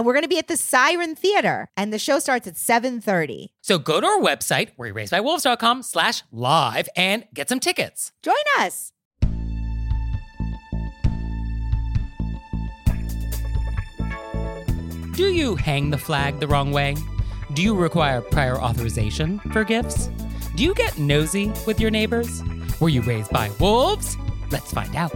And we're going to be at the Siren Theater, and the show starts at 7.30. So go to our website, wereraisedbywolves.com slash live and get some tickets. Join us. Do you hang the flag the wrong way? Do you require prior authorization for gifts? Do you get nosy with your neighbors? Were you raised by wolves? Let's find out.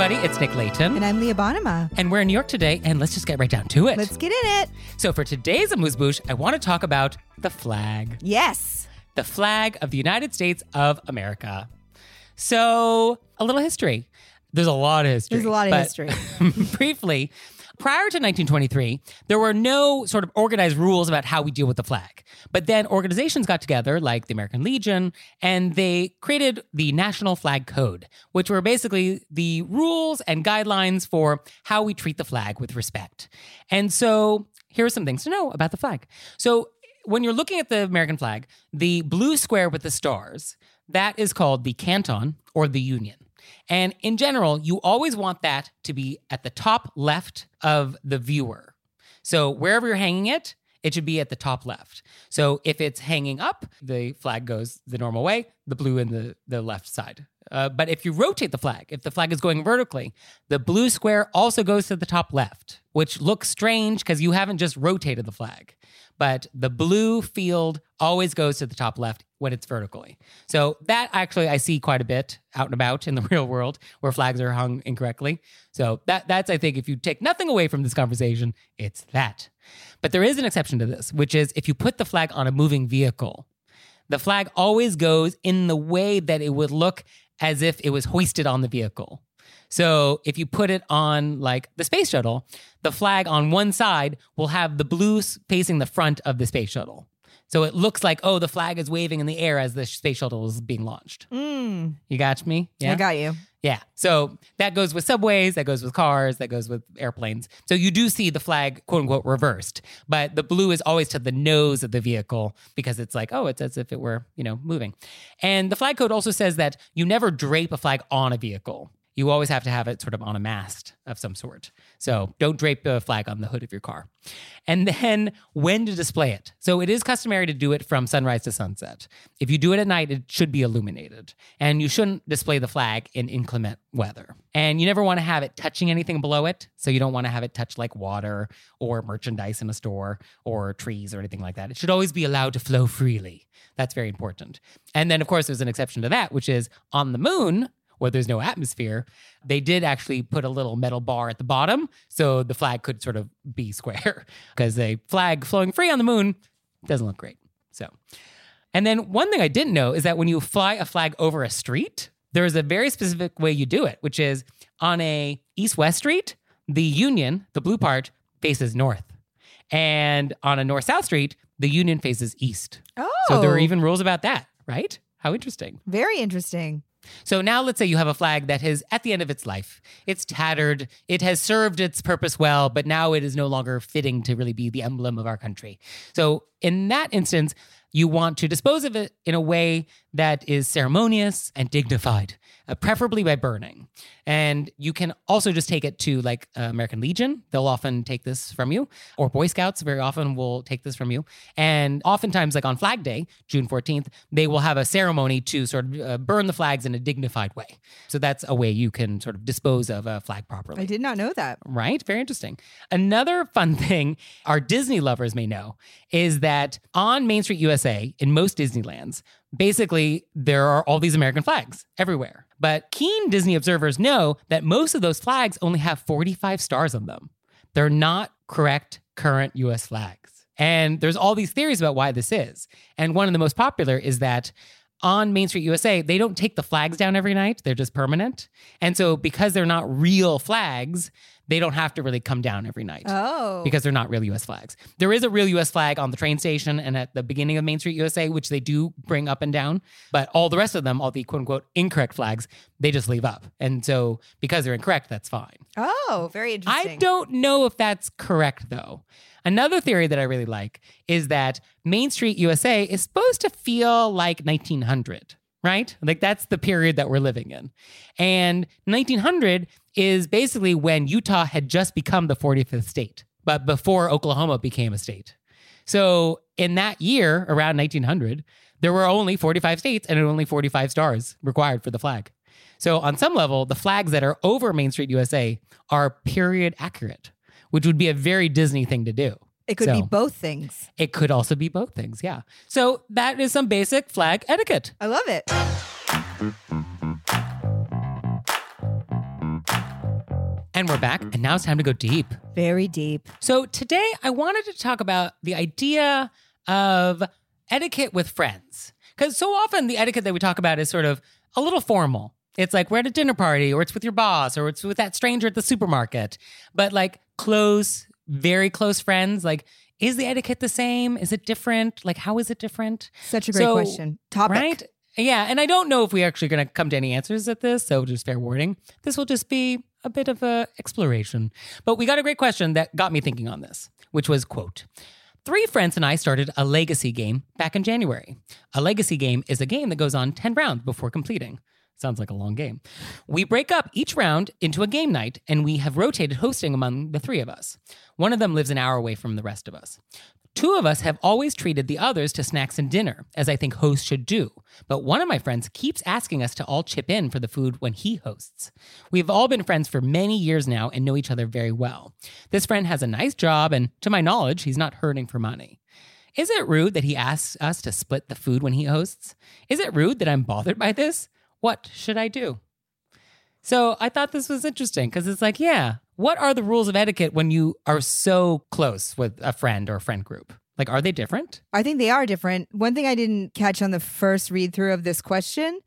Everybody, it's Nick Leighton. And I'm Leah Bonnema. And we're in New York today, and let's just get right down to it. Let's get in it. so for today's Amuse Bouche, I want to talk about the flag. Yes. the flag of the United States of America. So, a little history. There's a lot of history. There's a lot of history. briefly, prior to 1923, there were no sort of organized rules about how we deal with the flag. But then organizations got together, like the American Legion, and they created the National Flag Code, which were basically the rules and guidelines for how we treat the flag with respect. And so, here are some things to know about the flag. So, when you're looking at the American flag, the blue square with the stars, that is called the canton or the union. And in general, you always want that to be at the top left of the viewer. So wherever you're hanging it, it should be at the top left. So if it's hanging up, the flag goes the normal way, the blue in the, the left side. Uh, but if you rotate the flag, if the flag is going vertically, the blue square also goes to the top left, which looks strange because you haven't just rotated the flag. But the blue field always goes to the top left when it's vertically. So that actually I see quite a bit out and about in the real world where flags are hung incorrectly. So that that's I think if you take nothing away from this conversation, it's that. But there is an exception to this, which is if you put the flag on a moving vehicle, the flag always goes in the way that it would look as if it was hoisted on the vehicle. So if you put it on like the space shuttle, the flag on one side will have the blue facing the front of the space shuttle. So it looks like, oh, the flag is waving in the air as the space shuttle is being launched. Mm, You got me? Yeah. I got you. Yeah. So that goes with subways, that goes with cars, that goes with airplanes. So you do see the flag, quote unquote, reversed, but the blue is always to the nose of the vehicle because it's like, oh, it's as if it were, you know, moving. And the flag code also says that you never drape a flag on a vehicle. You always have to have it sort of on a mast of some sort. So don't drape the flag on the hood of your car. And then when to display it. So it is customary to do it from sunrise to sunset. If you do it at night, it should be illuminated. And you shouldn't display the flag in inclement weather. And you never want to have it touching anything below it. So you don't want to have it touch like water or merchandise in a store or trees or anything like that. It should always be allowed to flow freely. That's very important. And then, of course, there's an exception to that, which is on the moon, where there's no atmosphere, they did actually put a little metal bar at the bottom so the flag could sort of be square because a flag flowing free on the moon doesn't look great. So, and then one thing I didn't know is that when you fly a flag over a street, there is a very specific way you do it, which is on a east-west street, the Union, the blue part, faces north. And on a north-south street, the Union faces east. Oh. So there are oh. even rules about that, right? How interesting. Very interesting. So now let's say you have a flag that is at the end of its life. It's tattered. It has served its purpose well, but now it is no longer fitting to really be the emblem of our country. So in that instance, you want to dispose of it in a way that is ceremonious and dignified, uh, preferably by burning. And you can also just take it to like uh, American Legion. They'll often take this from you, or Boy Scouts very often will take this from you. And oftentimes, like on Flag Day, June 14th, they will have a ceremony to sort of uh, burn the flags in a dignified way. So that's a way you can sort of dispose of a flag properly. I did not know that. Right? Very interesting. Another fun thing our Disney lovers may know is that on Main Street USA, in most Disneylands, basically there are all these American flags everywhere. But keen Disney observers know that most of those flags only have 45 stars on them. They're not correct current US flags. And there's all these theories about why this is. And one of the most popular is that on Main Street USA, they don't take the flags down every night. They're just permanent. And so because they're not real flags, they don't have to really come down every night Oh. because they're not real US flags. There is a real US flag on the train station and at the beginning of Main Street USA, which they do bring up and down. But all the rest of them, all the quote unquote incorrect flags, they just leave up. And so because they're incorrect, that's fine. oh, very interesting. I don't know if that's correct though. Another theory that I really like is that Main Street USA is supposed to feel like 1900, right? Like that's the period that we're living in. And 1900 is basically when Utah had just become the 45th state, but before Oklahoma became a state. So in that year, around 1900, there were only 45 states and only 45 stars required for the flag. So on some level, the flags that are over Main Street USA are period accurate, which would be a very Disney thing to do. It could be both things. It could also be both things, yeah. So that is some basic flag etiquette. I love it. And we're back, and now it's time to go deep. Very deep. So today I wanted to talk about the idea of etiquette with friends. Because so often the etiquette that we talk about is sort of a little formal. It's like we're at a dinner party, or it's with your boss, or it's with that stranger at the supermarket. But like close, very close friends, like is the etiquette the same? Is it different? Like how is it different? Such a great So, question. Topic. Right? Yeah, and I don't know if we're actually going to come to any answers at this, so just fair warning. This will just be a bit of a exploration. But we got a great question that got me thinking on this, which was quote, Three friends and I started a legacy game back in January. A legacy game is a game that goes on 10 rounds before completing. Sounds like a long game. We break up each round into a game night, and we have rotated hosting among the three of us. One of them lives an hour away from the rest of us. Two of us have always treated the others to snacks and dinner, as I think hosts should do. But one of my friends keeps asking us to all chip in for the food when he hosts. We've all been friends for many years now and know each other very well. This friend has a nice job, and to my knowledge, he's not hurting for money. Is it rude that he asks us to split the food when he hosts? Is it rude that I'm bothered by this? What should I do? So I thought this was interesting because it's like, yeah, what are the rules of etiquette when you are so close with a friend or a friend group? Like, are they different? I think they are different. One thing I didn't catch on the first read through of this question,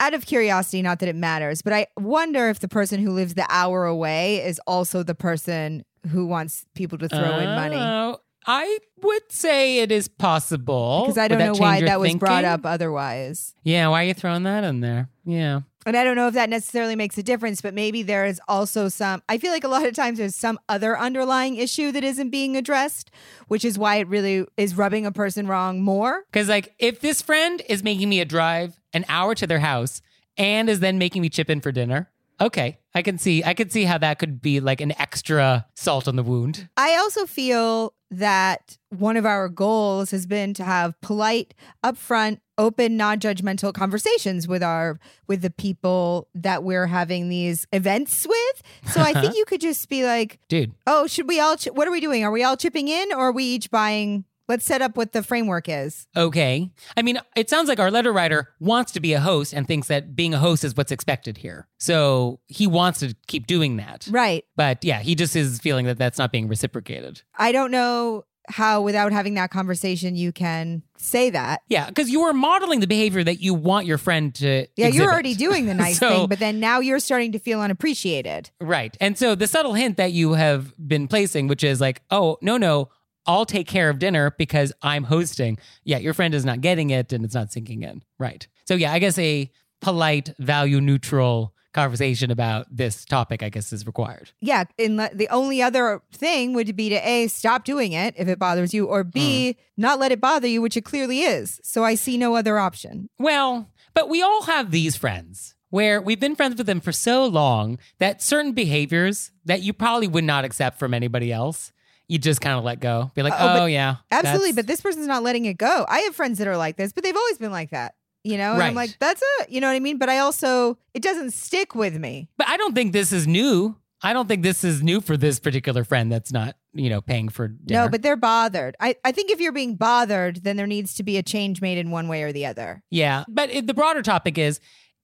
out of curiosity, not that it matters, but I wonder if the person who lives the hour away is also the person who wants people to throw in money. Oh, I would say it is possible. Because I don't know why that was brought up otherwise. Yeah, why are you throwing that in there? Yeah. And I don't know if that necessarily makes a difference, but maybe there is also some. I feel like a lot of times there's some other underlying issue that isn't being addressed, which is why it really is rubbing a person wrong more. Because, like, if this friend is making me a drive an hour to their house and is then making me chip in for dinner, okay, I can see, I can see how that could be like an extra salt on the wound. I also feel that one of our goals has been to have polite, upfront, open, non-judgmental conversations with our with the people that we're having these events with. So I think you could just be like, Dude, "Oh, should we all? Ch- what are we doing? Are we all chipping in, or are we each buying?" Let's set up what the framework is. okay. I mean, it sounds like our letter writer wants to be a host and thinks that being a host is what's expected here. So he wants to keep doing that. Right. But yeah, he just is feeling that that's not being reciprocated. I don't know how, without having that conversation, you can say that. Yeah, because you are modeling the behavior that you want your friend to. Yeah, exhibit. you're already doing the nice So- thing, but then now you're starting to feel unappreciated. Right. And so the subtle hint that you have been placing, which is like, oh, no, no, I'll take care of dinner because I'm hosting. Yeah, your friend is not getting it and it's not sinking in. Right. So yeah, I guess a polite, value neutral conversation about this topic, I guess, is required. Yeah, and the only other thing would be to A, stop doing it if it bothers you, or B, hmm. not let it bother you, which it clearly is. So I see no other option. Well, but we all have these friends where we've been friends with them for so long that certain behaviors that you probably would not accept from anybody else, you just kind of let go. Be like, Oh, oh, yeah. Absolutely, but this person's not letting it go. I have friends that are like this, but they've always been like that. You know, and I'm like, that's it. You know what I mean? But I also, it doesn't stick with me. But I don't think this is new. I don't think this is new for this particular friend that's not, you know, paying for dinner. No, but they're bothered. I, I think if you're being bothered, then there needs to be a change made in one way or the other. Yeah. But it, the broader topic is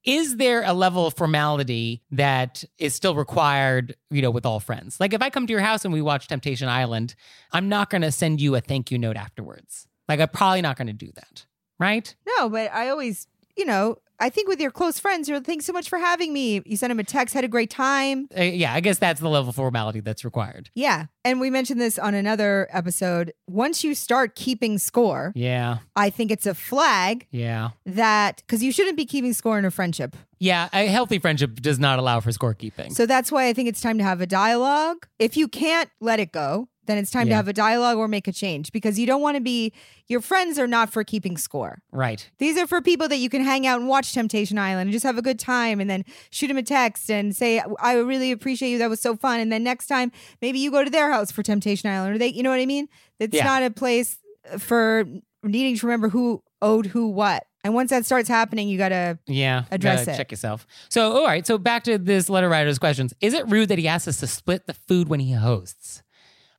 is there a level of formality that is still required, you know, with all friends? Like if I come to your house and we watch Temptation Island, I'm not going to send you a thank you note afterwards. Like I'm probably not going to do that. Right? No, but I always, you know, I think with your close friends, you're thanks so much for having me. You sent him a text, had a great time. Uh, yeah, I guess that's the level of formality that's required. Yeah. And we mentioned this on another episode. Once you start keeping score, Yeah. I think it's a flag Yeah. that because you shouldn't be keeping score in a friendship. Yeah, a healthy friendship does not allow for scorekeeping. So that's why I think it's time to have a dialogue. If you can't let it go, then it's time to have a dialogue or make a change because you don't want to be, your friends are not for keeping score. right. These are for people that you can hang out and watch Temptation Island and just have a good time and then shoot him a text and say, I really appreciate you. That was so fun. And then next time, maybe you go to their house for Temptation Island or they, you know what I mean? It's Yeah. not a place for needing to remember who owed who what. And once that starts happening, you got to, Yeah. Address gotta it. Check yourself. So, all right. So, back to this letter writer's questions. Is it rude that he asks us to split the food when he hosts?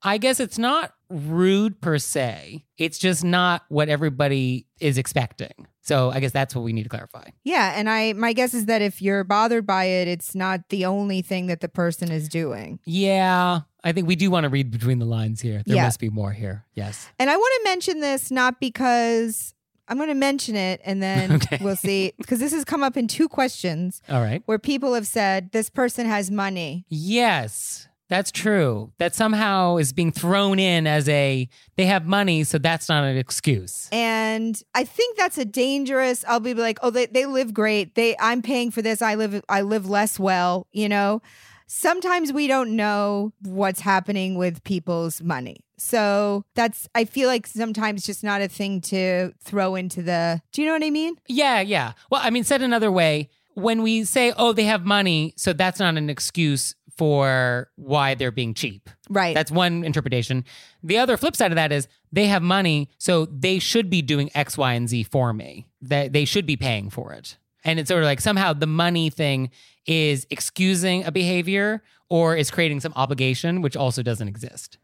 I guess it's not rude per se. It's just not what everybody is expecting. So, I guess that's what we need to clarify. yeah. And I, my guess is that if you're bothered by it, it's not the only thing that the person is doing. Yeah. I think we do want to read between the lines here. There Yeah. must be more here. Yes. And I want to mention this not because I'm going to mention it and then Okay. we'll see, because this has come up in two questions. All right. where people have said this person has money. Yes. That's true. That somehow is being thrown in as a they have money, so that's not an excuse. And I think that's a dangerous I'll be like, "Oh, they, they live great. They I'm paying for this. I live I live less well, you know." Sometimes we don't know what's happening with people's money. So that's I feel like sometimes just not a thing to throw into the Do you know what I mean? Yeah, yeah. Well, I mean, said another way, when we say, oh, they have money, so that's not an excuse for why they're being cheap. Right. That's one interpretation. The other flip side of that is they have money, so they should be doing X, Y, and Z for me. That they should be paying for it. And it's sort of like somehow the money thing is excusing a behavior or is creating some obligation, which also doesn't exist.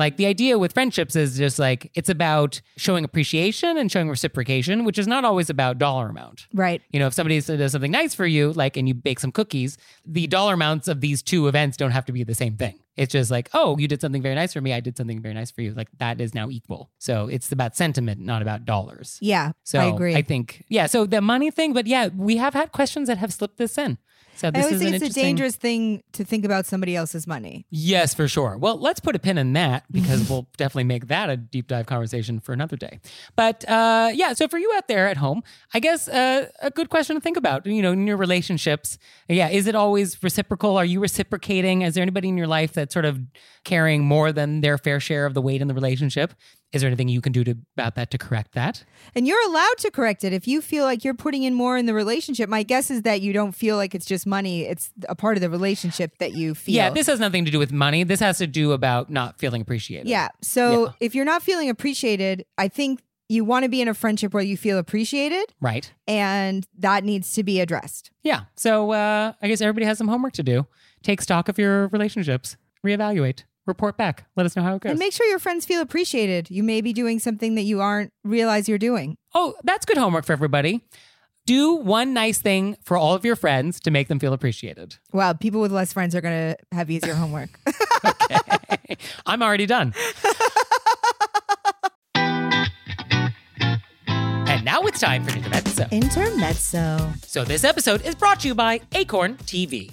Like the idea with friendships is just like it's about showing appreciation and showing reciprocation, which is not always about dollar amount. right. You know, if somebody does something nice for you, like, and you bake some cookies, the dollar amounts of these two events don't have to be the same thing. It's just like, oh, you did something very nice for me. I did something very nice for you. Like, that is now equal. So it's about sentiment, not about dollars. Yeah. So I agree. I think, yeah. So the money thing, but yeah, we have had questions that have slipped this in. So I this always is think it's a dangerous thing to think about somebody else's money. Yes, for sure. Well, let's put a pin in that because we'll definitely make that a deep dive conversation for another day. But uh, yeah, so for you out there at home, I guess uh, a good question to think about, you know, in your relationships. Yeah, is it always reciprocal? Are you reciprocating? Is there anybody in your life that's sort of carrying more than their fair share of the weight in the relationship? Is there anything you can do to, about that to correct that? And you're allowed to correct it if you feel like you're putting in more in the relationship. My guess is that you don't feel like it's just money; it's a part of the relationship that you feel. Yeah, this has nothing to do with money. This has to do about not feeling appreciated. Yeah. So Yeah. if you're not feeling appreciated, I think you want to be in a friendship where you feel appreciated, Right. and that needs to be addressed. Yeah. So uh, I guess everybody has some homework to do. Take stock of your relationships, reevaluate, report back. Let us know how it goes. And make sure your friends feel appreciated. You may be doing something that you aren't realize you're doing. oh, that's good homework for everybody. Do one nice thing for all of your friends to make them feel appreciated. Wow, people with less friends are going to have easier homework. Okay. I'm already done. and now it's time for Intermezzo. Intermezzo. So this episode is brought to you by Acorn TV.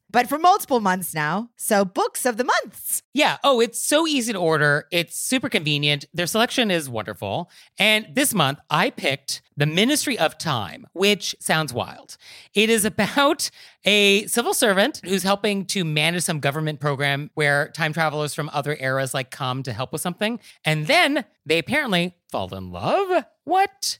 but for multiple months now. So, books of the months. Yeah. Oh, it's so easy to order. It's super convenient. Their selection is wonderful. And this month, I picked The Ministry of Time, which sounds wild. It is about a civil servant who's helping to manage some government program where time travelers from other eras like come to help with something. And then they apparently fall in love. What?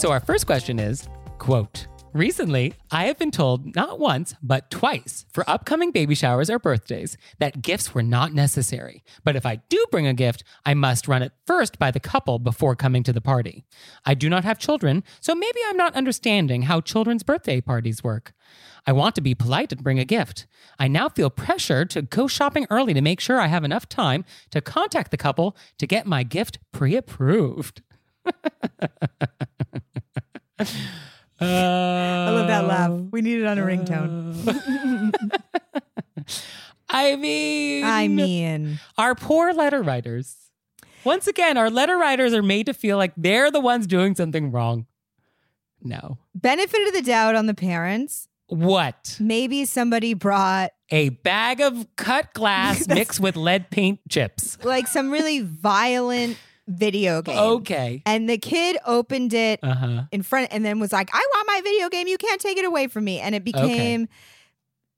So our first question is, quote, Recently, I have been told not once, but twice for upcoming baby showers or birthdays that gifts were not necessary. But if I do bring a gift, I must run it first by the couple before coming to the party. I do not have children, so maybe I'm not understanding how children's birthday parties work. I want to be polite and bring a gift. I now feel pressure to go shopping early to make sure I have enough time to contact the couple to get my gift pre approved. I love that laugh. We need it on a ringtone. I mean, I mean, our poor letter writers. Once again, our letter writers are made to feel like they're the ones doing something wrong. No. Benefit of the doubt on the parents. What? Maybe somebody brought A bag of cut glass mixed with lead paint chips. like some really violent video game. Okay. And the kid opened it Uh huh. in front and then was like, I want my video game. You can't take it away from me. And it became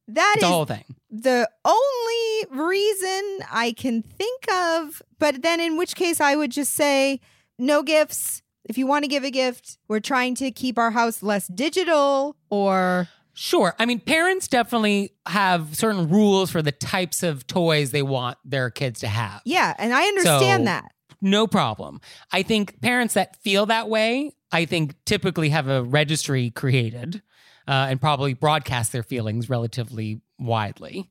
that The is whole thing. the only reason I can think of. But then, in which case, I would just say no gifts. If you want to give a gift, we're trying to keep our house less digital or Sure. I mean, parents definitely have certain rules for the types of toys they want their kids to have. yeah. And I understand So- that. No problem. I think parents that feel that way, I think typically have a registry created uh, and probably broadcast their feelings relatively widely.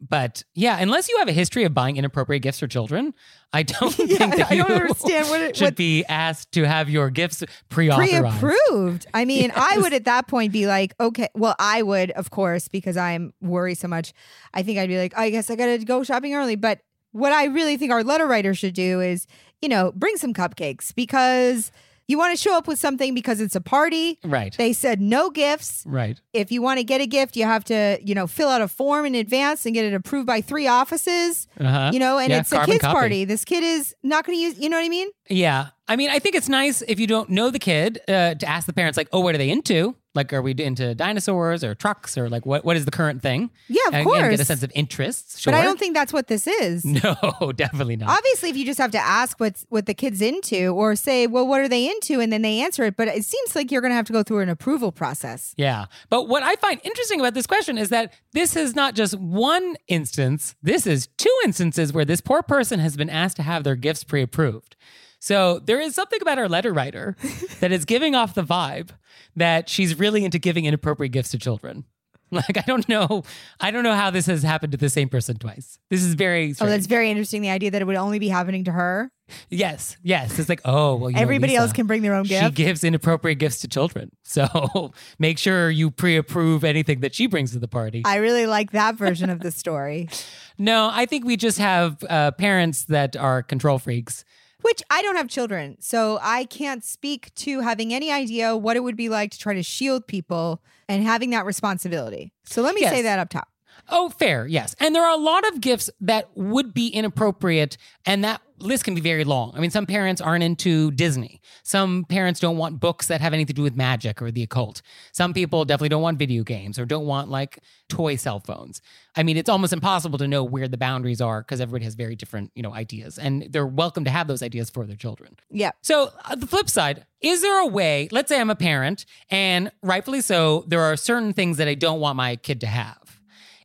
But yeah, unless you have a history of buying inappropriate gifts for children, I don't think that I don't you understand what it- should what- be asked to have your gifts pre-authorized. Pre-approved. I mean, I would at that point be like, okay, well, I would, of course, because I'm worried so much. I think I'd be like, I guess I gotta go shopping early. But what I really think our letter writer should do is, you know, bring some cupcakes because you want to show up with something because it's a party. Right. They said no gifts. right. If you want to get a gift, you have to, you know, fill out a form in advance and get it approved by three offices. Uh-huh. You know, and Yeah, it's a kids copy. party. This kid is not going to use. You know what I mean? Yeah. I mean, I think it's nice if you don't know the kid uh, to ask the parents, like, oh, what are they into? Like, are we into dinosaurs or trucks or like what, what is the current thing? Yeah, of and, course. And get a sense of interests. Sure. But I don't think that's what this is. No, definitely not. Obviously, if you just have to ask what's what the kid's into, or say, "Well, what are they into?" and then they answer it, but it seems like you're going to have to go through an approval process. Yeah. But what I find interesting about this question is that this is not just one instance, this is two instances where this poor person has been asked to have their gifts pre approved. So there is something about our letter writer that is giving off the vibe that she's really into giving inappropriate gifts to children. Like I don't know, I don't know how this has happened to the same person twice. This is very Oh, that's very interesting. The idea that it would only be happening to her. yes, yes. It's like oh well, you know, Everybody Lisa, else can bring their own gift. She gives inappropriate gifts to children, so make sure you pre-approve anything that she brings to the party. I really like that version of the story, no, I think we just have uh, parents that are control freaks. Which I don't have children. So I can't speak to having any idea what it would be like to try to shield people and having that responsibility. So let me Yes. say that up top. Oh, fair, yes. And there are a lot of gifts that would be inappropriate, and that list can be very long. I mean, some parents aren't into Disney. Some parents don't want books that have anything to do with magic or the occult. Some people definitely don't want video games or don't want like toy cell phones. I mean, it's almost impossible to know where the boundaries are because everybody has very different, you know, ideas, and they're welcome to have those ideas for their children. Yeah. So, uh, the flip side, is there a way, let's say I'm a parent, and rightfully so, there are certain things that I don't want my kid to have.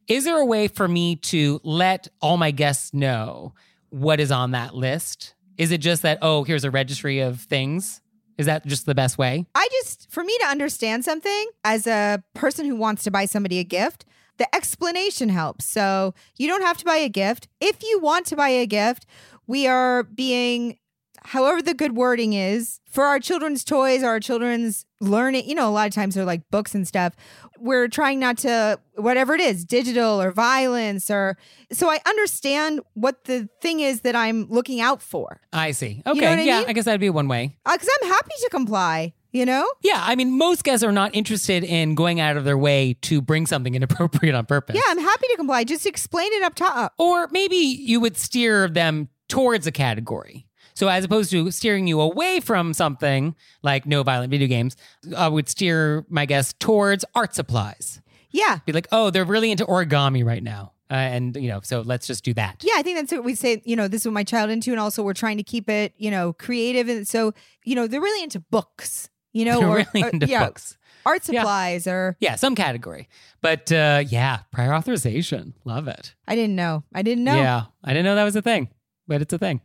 Is there a way for me to let all my guests know what is on that list? Is it just that, oh, here's a registry of things? Is that just the best way? I just, for me to understand something as a person who wants to buy somebody a gift, the explanation helps. So you don't have to buy a gift. If you want to buy a gift, we are being, however, the good wording is for our children's toys, our children's learning. You know, a lot of times they're like books and stuff. We're trying not to, whatever it is, digital or violence or, so I understand what the thing is that I'm looking out for. I see. know Okay. what I yeah, mean? I guess that'd be one way. Uh, because I'm happy to comply, you know? Yeah, I mean, most guests are not interested in going out of their way to bring something inappropriate on purpose. Yeah, I'm happy to comply. Just explain it up top. Or maybe you would steer them towards a category. So as opposed to steering you away from something like no violent video games, I would steer my guests towards art supplies. Yeah. Be like, oh, they're really into origami right now. Uh, and, you know, so let's just do that. Yeah, I think that's what we say, you know, this is what my child into. And also we're trying to keep it, you know, creative. And so, you know, they're really into books, you know, They're or, really or- into yeah, books. art Yeah. supplies or Yeah, some category. But uh, yeah, prior authorization. Love it. I didn't know. I didn't know. Yeah, I didn't know that was a thing, but it's a thing.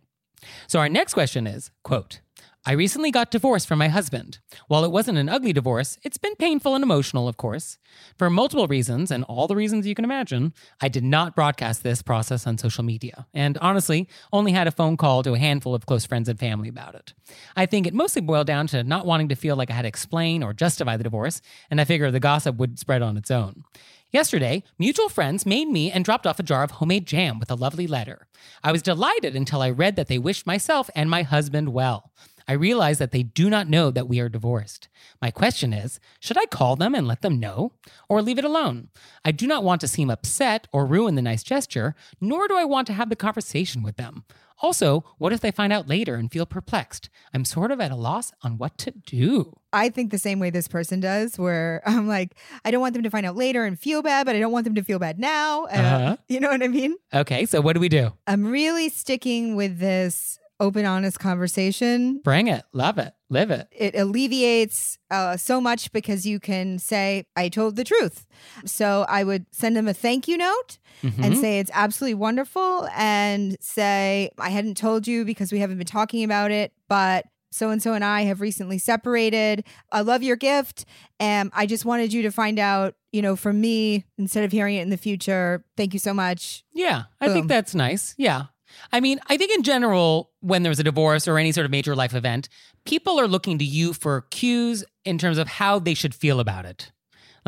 So our next question is, quote, I recently got divorced from my husband. While it wasn't an ugly divorce, it's been painful and emotional, of course. For multiple reasons, and all the reasons you can imagine, I did not broadcast this process on social media, and honestly, only had a phone call to a handful of close friends and family about it. I think it mostly boiled down to not wanting to feel like I had to explain or justify the divorce, and I figured the gossip would spread on its own. Yesterday, mutual friends made me and dropped off a jar of homemade jam with a lovely letter. I was delighted until I read that they wished myself and my husband well. I realize that they do not know that we are divorced. My question is should I call them and let them know? Or leave it alone? I do not want to seem upset or ruin the nice gesture, nor do I want to have the conversation with them. Also, what if they find out later and feel perplexed? I'm sort of at a loss on what to do. I think the same way this person does, where I'm like, I don't want them to find out later and feel bad, but I don't want them to feel bad now. Uh, Uh-huh. You know what I mean? Okay, so what do we do? I'm really sticking with this open, honest conversation. Bring it, love it, live it. It alleviates uh, so much because you can say, I told the truth. So I would send them a thank you note and Mhm. say, it's absolutely wonderful. And say, I hadn't told you because we haven't been talking about it, but so and so and I have recently separated. I love your gift. And I just wanted you to find out, you know, from me instead of hearing it in the future. Thank you so much. Yeah, I Boom. think that's nice. Yeah. I mean, I think in general, when there's a divorce or any sort of major life event, people are looking to you for cues in terms of how they should feel about it.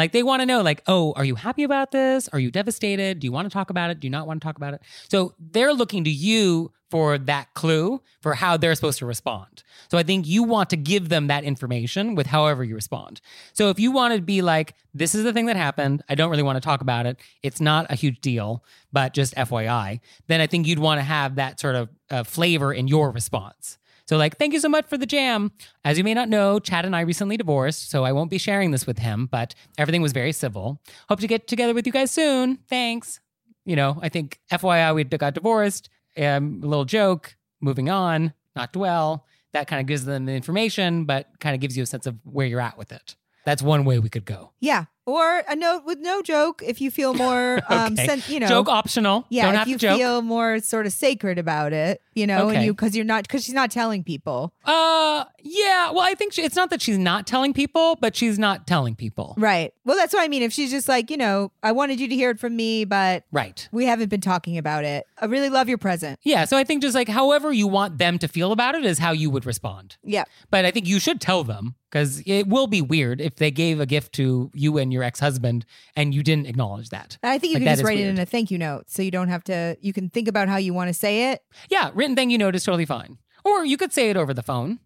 Like they want to know, like, oh, are you happy about this? Are you devastated? Do you want to talk about it? Do you not want to talk about it? So they're looking to you for that clue for how they're supposed to respond. So I think you want to give them that information with however you respond. So if you want to be like, this is the thing that happened, I don't really want to talk about it, it's not a huge deal, but just FYI, then I think you'd want to have that sort of uh, flavor in your response. So, like, thank you so much for the jam. As you may not know, Chad and I recently divorced, so I won't be sharing this with him, but everything was very civil. Hope to get together with you guys soon. Thanks. You know, I think FYI, we got divorced. Um, a little joke, moving on, not dwell. That kind of gives them the information, but kind of gives you a sense of where you're at with it. That's one way we could go. Yeah. Or a note with no joke if you feel more, um, Okay. sen- you know, joke optional. Yeah, Don't if have you to joke. feel more sort of sacred about it, you know, Okay. and you because you're not because she's not telling people, uh, yeah. Well, I think she, it's not that she's not telling people, but she's not telling people. right? Well, that's what I mean. If she's just like, you know, I wanted you to hear it from me, but Right. we haven't been talking about it. I really love your present. Yeah. So I think just like however you want them to feel about it is how you would respond. Yeah, But I think you should tell them because it will be weird if they gave a gift to you and your ex husband and you didn't acknowledge that. I think you Like, can just write it in a thank you note, so you don't have to. You can think about how you want to say it. Yeah, written thank you note is totally fine. Or you could say it over the phone.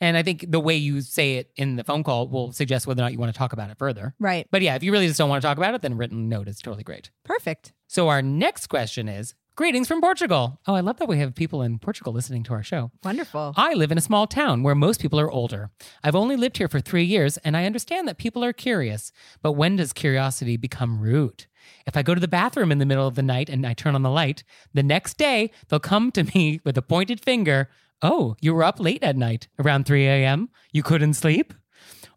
And I think the way you say it in the phone call will suggest whether or not you want to talk about it further. Right. But yeah, if you really just don't want to talk about it, then written note is totally great. Perfect. So our next question is Greetings from Portugal. Oh, I love that we have people in Portugal listening to our show. Wonderful. I live in a small town where most people are older. I've only lived here for three years, and I understand that people are curious. But when does curiosity become rude? If I go to the bathroom in the middle of the night and I turn on the light, the next day they'll come to me with a pointed finger. Oh, you were up late at night around 3 a.m. You couldn't sleep?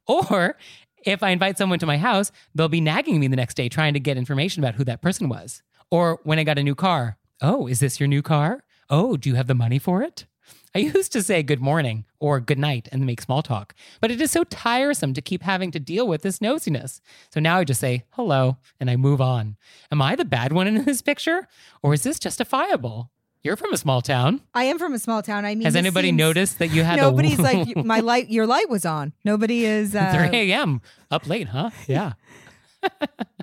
Or if I invite someone to my house, they'll be nagging me the next day trying to get information about who that person was. Or when I got a new car, oh, is this your new car? Oh, do you have the money for it? I used to say good morning or good night and make small talk, but it is so tiresome to keep having to deal with this nosiness. So now I just say hello and I move on. Am I the bad one in this picture? Or is this justifiable? You're from a small town. I am from a small town. I mean, Has anybody seems- noticed that you had Nobody's a like my light. Your light was on. Nobody is. Uh, 3 a.m. up late, huh? Yeah.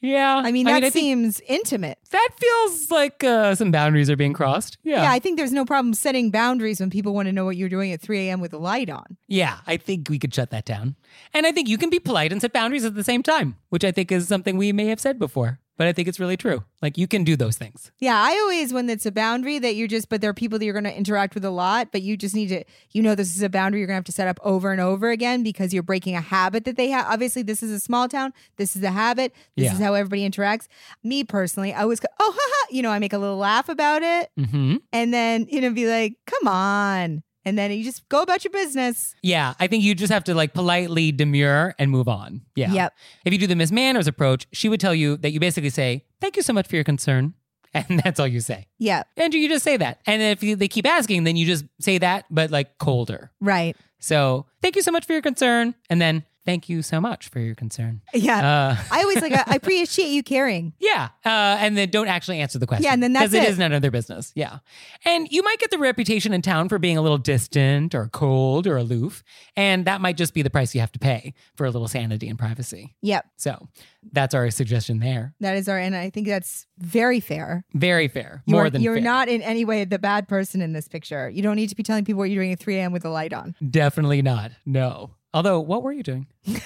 yeah. I mean, that I think seems intimate. that feels like uh, some boundaries are being crossed. Yeah. Yeah. I think there's no problem setting boundaries when people want to know what you're doing at 3 a.m. with the light on. Yeah, I think we could shut that down. And I think you can be polite and set boundaries at the same time, which I think is something we may have said before, but I think it's really true. Like you can do those things. Yeah, I always when it's a boundary that you're just, but there are people that you're going to interact with a lot, but you just need to, you know, this is a boundary you're going to have to set up over and over again because you're breaking a habit that they have. Obviously, this is a small town. This is a habit. This Yeah. is how everybody interacts. Me personally, I always go, oh, haha, you know, I make a little laugh about it, hmm and then you know, be like, come on, and then you just go about your business. Yeah, I think you just have to like politely demur and move on. Yeah. Yep. If you do the Miss Manners approach, she would tell you that you basically say, "Thank you so much for your concern," and that's all you say. Yeah, And you just say that. And if you, they keep asking, then you just say that, but like colder. right. So, thank you so much for your concern, and then thank you so much for your concern. Yeah. Uh, I always like, I appreciate you caring. Yeah, uh, and then don't actually answer the question. Yeah, and then that's because it it. is none of their business. Yeah, and you might get the reputation in town for being a little distant or cold or aloof, and that might just be the price you have to pay for a little sanity and privacy. Yep. So that's our suggestion there. That is our, and I think that's very fair. Very fair, more you're, than you're fair. not in any way the bad person in this picture. You don't need to be telling people what you're doing at 3 a.m. with a light on. Definitely not. No. Although, what were you doing?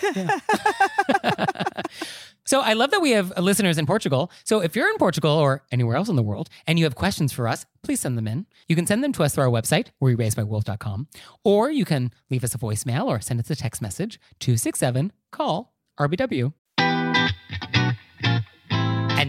So I love that we have listeners in Portugal. So if you're in Portugal or anywhere else in the world and you have questions for us, please send them in. You can send them to us through our website, wereraisedbywolves.com, or you can leave us a voicemail or send us a text message, 267 call RBW.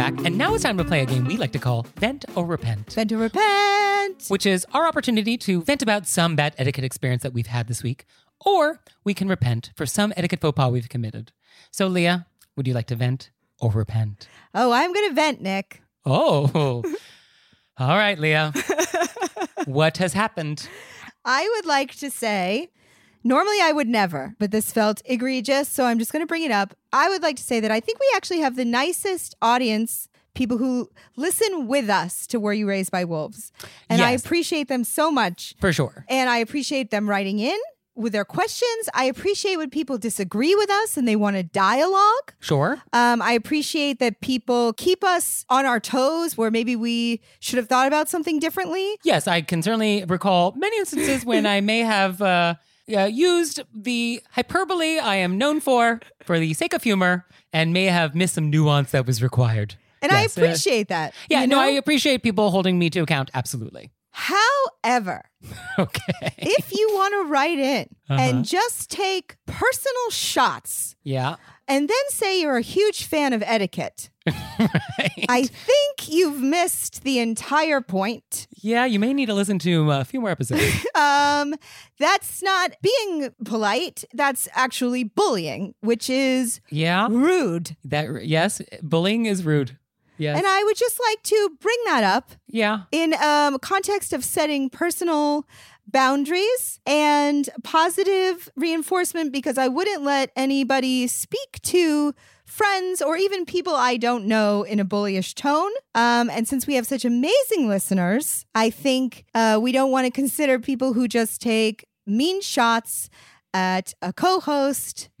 Back, and now it's time to play a game we like to call Vent or Repent, Vent or repent. which is our opportunity to vent about some bad etiquette experience that we've had this week, or we can repent for some etiquette faux pas we've committed. So, Leah, would you like to vent or repent? Oh, I'm gonna vent, Nick. Oh, all right, Leah. what has happened? I would like to say, normally I would never, but this felt egregious, so I'm just going to bring it up. I would like to say that I think we actually have the nicest audience, people who listen with us to Were You Raised by Wolves. And I appreciate them so much. For sure. And I appreciate them writing in with their questions. I appreciate when people disagree with us and they want a dialogue. Sure. Um, I appreciate that people keep us on our toes where maybe we should have thought about something differently. Yes, I can certainly recall many instances when I may have uh, uh, used the hyperbole I am known for for the sake of humor and may have missed some nuance that was required. And Yes, I uh, appreciate that. yeah, you no. I appreciate people holding me to account. Absolutely. However, Okay. if you want to write in Uh-huh. and just take personal shots Yeah. And then say you're a huge fan of etiquette, Right. I think you've missed the entire point. yeah, you may need to listen to a few more episodes. Um, that's not being polite. That's actually bullying, which is yeah. rude. That yes, bullying is rude. Yes. And I would just like to bring that up yeah. in um context of setting personal boundaries and positive reinforcement because I wouldn't let anybody speak to friends or even people I don't know in a bullyish tone. Um, and since we have such amazing listeners, I think uh, we don't want to consider people who just take mean shots at a co-host.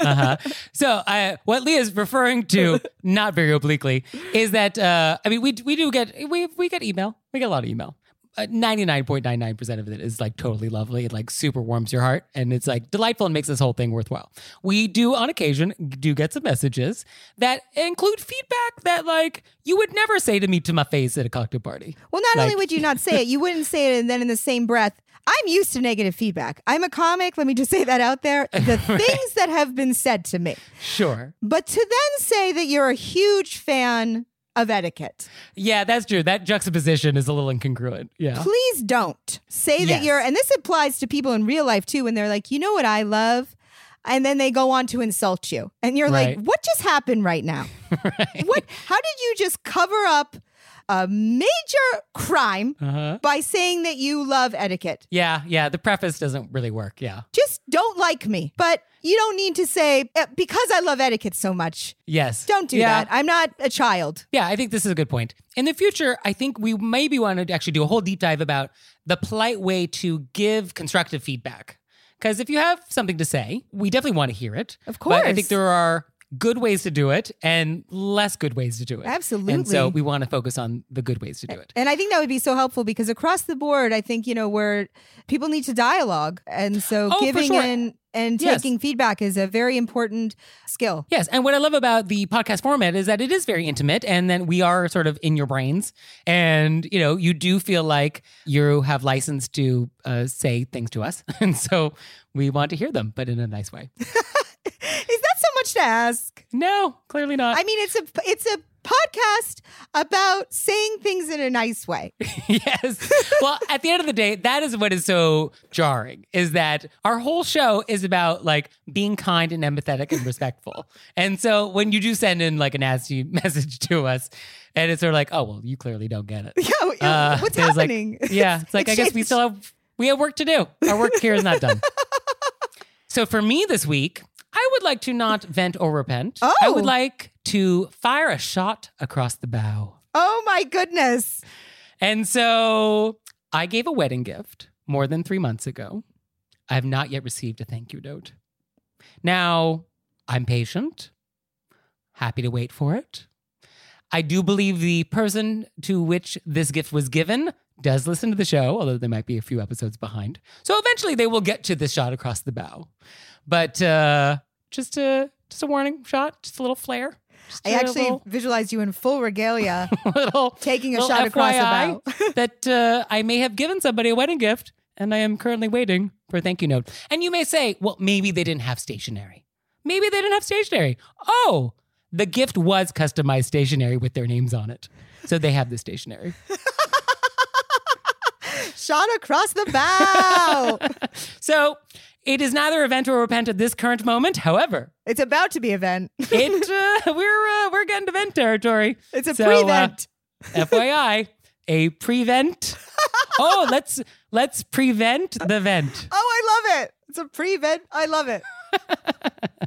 uh-huh. So, uh, what Leah's referring to, not very obliquely, is that uh, I mean, we we do get we we get email. We get a lot of email. Uh, Ninety nine point nine nine percent of it is like totally lovely. It like super warms your heart, and it's like delightful and makes this whole thing worthwhile. We do on occasion do get some messages that include feedback that like you would never say to me to my face at a cocktail party. Well, not only would you not say it, you wouldn't say it and then in the same breath. I'm used to negative feedback. I'm a comic. Let me just say that out there. The things that have been said to me. Sure. But to then say that you're a huge fan of etiquette, Yeah, that's true. That juxtaposition is a little incongruent. Yeah. please don't say that Yes. you're, and this applies to people in real life too, when they're like, you know what I love? And then they go on to insult you. And you're Right. like, what just happened right now? What, how did you just cover up a major crime Uh-huh. by saying that you love etiquette? Yeah, yeah. The preface doesn't really work. Yeah. just don't like me. But you don't need to say, "Eh, because I love etiquette so much. Yes. Don't do Yeah. that. I'm not a child. Yeah, I think this is a good point. In the future, I think we maybe want to actually do a whole deep dive about the polite way to give constructive feedback. Because if you have something to say, we definitely want to hear it. Of But I think there are good ways to do it and less good ways to do it. Absolutely. And so we want to focus on the good ways to do it. And I think that would be so helpful because across the board, I think, you know, where people need to dialogue. And so Oh, giving sure. and, and Yes. taking feedback is a very important skill. Yes, and what I love about the podcast format is that it is very intimate, and then we are sort of in your brains, and you know you do feel like you have license to uh, say things to us, and so we want to hear them, but in a nice way. Is that so much to ask? No, clearly not. I mean, it's a it's a podcast about saying things in a nice way. yes. Well, at the end of the day, that is what is so jarring is that our whole show is about like being kind and empathetic and respectful. And so when you do send in like a nasty message to us, and it's sort of like, oh well, you clearly don't get it. Yeah, Uh, what's there's, like- happening? yeah, it's like I guess we still have we have work to do. Our work here is not done. so for me this week, I would like to not vent or repent. I Oh. would like to fire a shot across the bow. Oh my goodness. And so I gave a wedding gift more than three months ago. I have not yet received a thank you note. Now, I'm patient, happy to wait for it. I do believe the person to which this gift was given does listen to the show, although they might be a few episodes behind. So eventually they will get to this shot across the bow. But uh, just a just a warning shot, just a little flare. I actually little- visualized you in full regalia little taking a little shot across FYI a bow. that uh, I may have given somebody a wedding gift, and I am currently waiting for a thank you note. And you may say, well, maybe they didn't have stationery. Maybe they didn't have stationery. Oh, the gift was customized stationery with their names on it. So they have the stationery. Shot across the bow. So it is neither event or repent at this current moment. However, it's about to be event. it uh, we're uh, we're getting to vent territory. It's a So, uh, prevent. FYI, a prevent. oh, let's let's prevent the vent. oh, I love it. It's a prevent. I love it.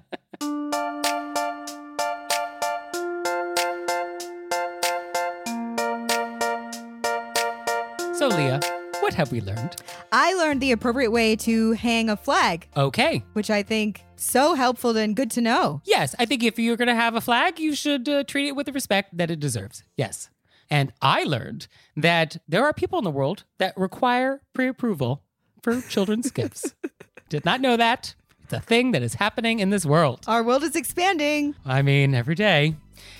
So Leah, what have we learned? I learned the appropriate way to hang a flag, Okay. which I think so helpful and good to know. Yes, I think if you're going to have a flag, you should uh, treat it with the respect that it deserves. Yes. And I learned that there are people in the world that require pre approval for children's gifts. Did not know that. It's a thing that is happening in this world. Our world is expanding. I mean, every day.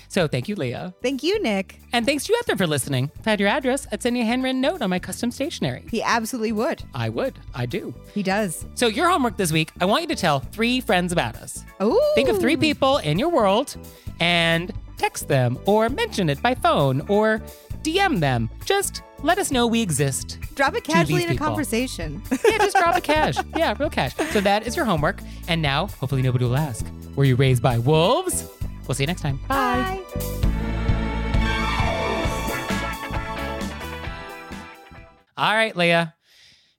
So thank you, Leah. Thank you, Nick. And thanks to you out there for listening. If I had your address, I'd send you a handwritten note on my custom stationery. He absolutely would. I would. I do. He does. So, your homework this week, I want you to tell three friends about us. Oh, Think of three people in your world and text them or mention it by phone or DM them. Just let us know we exist. Drop it casually in a people. conversation. Yeah, just drop a cash. Yeah, real cash. So that is your homework. And now, hopefully, nobody will ask Were you raised by wolves? We'll see you next time. Bye. All right, Leah.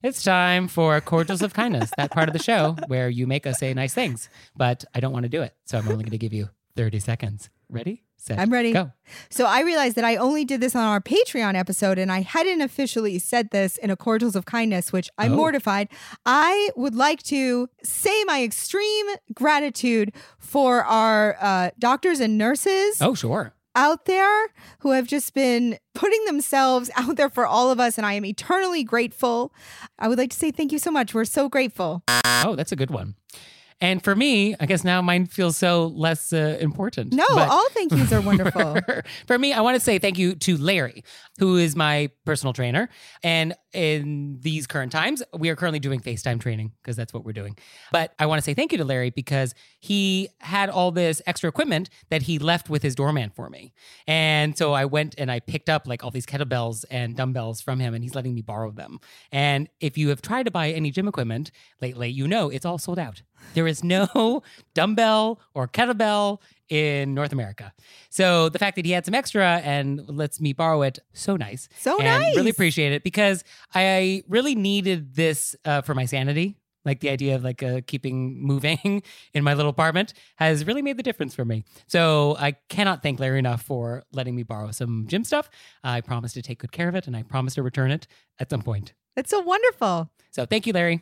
It's time for Cordials of Kindness, that part of the show where you make us say nice things, but I don't want to do it. So I'm only going to give you 30 seconds. Ready? Set. I'm ready. Go. So I realized that I only did this on our Patreon episode and I hadn't officially said this in a Cordials of Kindness, which I'm Oh. mortified. I would like to say my extreme gratitude for our uh, doctors and nurses Oh, sure. out there who have just been putting themselves out there for all of us. And I am eternally grateful. I would like to say thank you so much. We're so grateful. Oh, that's a good one. And for me, I guess now mine feels so less uh, important. No, But- all thank yous are wonderful. For me, I want to say thank you to Larry, who is my personal trainer. And in these current times, we are currently doing FaceTime training because that's what we're doing. But I want to say thank you to Larry because he had all this extra equipment that he left with his doorman for me. And so I went and I picked up like all these kettlebells and dumbbells from him, and he's letting me borrow them. And if you have tried to buy any gym equipment lately, you know it's all sold out. There is no dumbbell or kettlebell in North America. So the fact that he had some extra and lets me borrow it, so nice. So and nice. Really appreciate it because I really needed this uh, for my sanity. Like the idea of like uh, keeping moving in my little apartment has really made the difference for me. So I cannot thank Larry enough for letting me borrow some gym stuff. I promise to take good care of it and I promise to return it at some point. That's so wonderful. So thank you, Larry.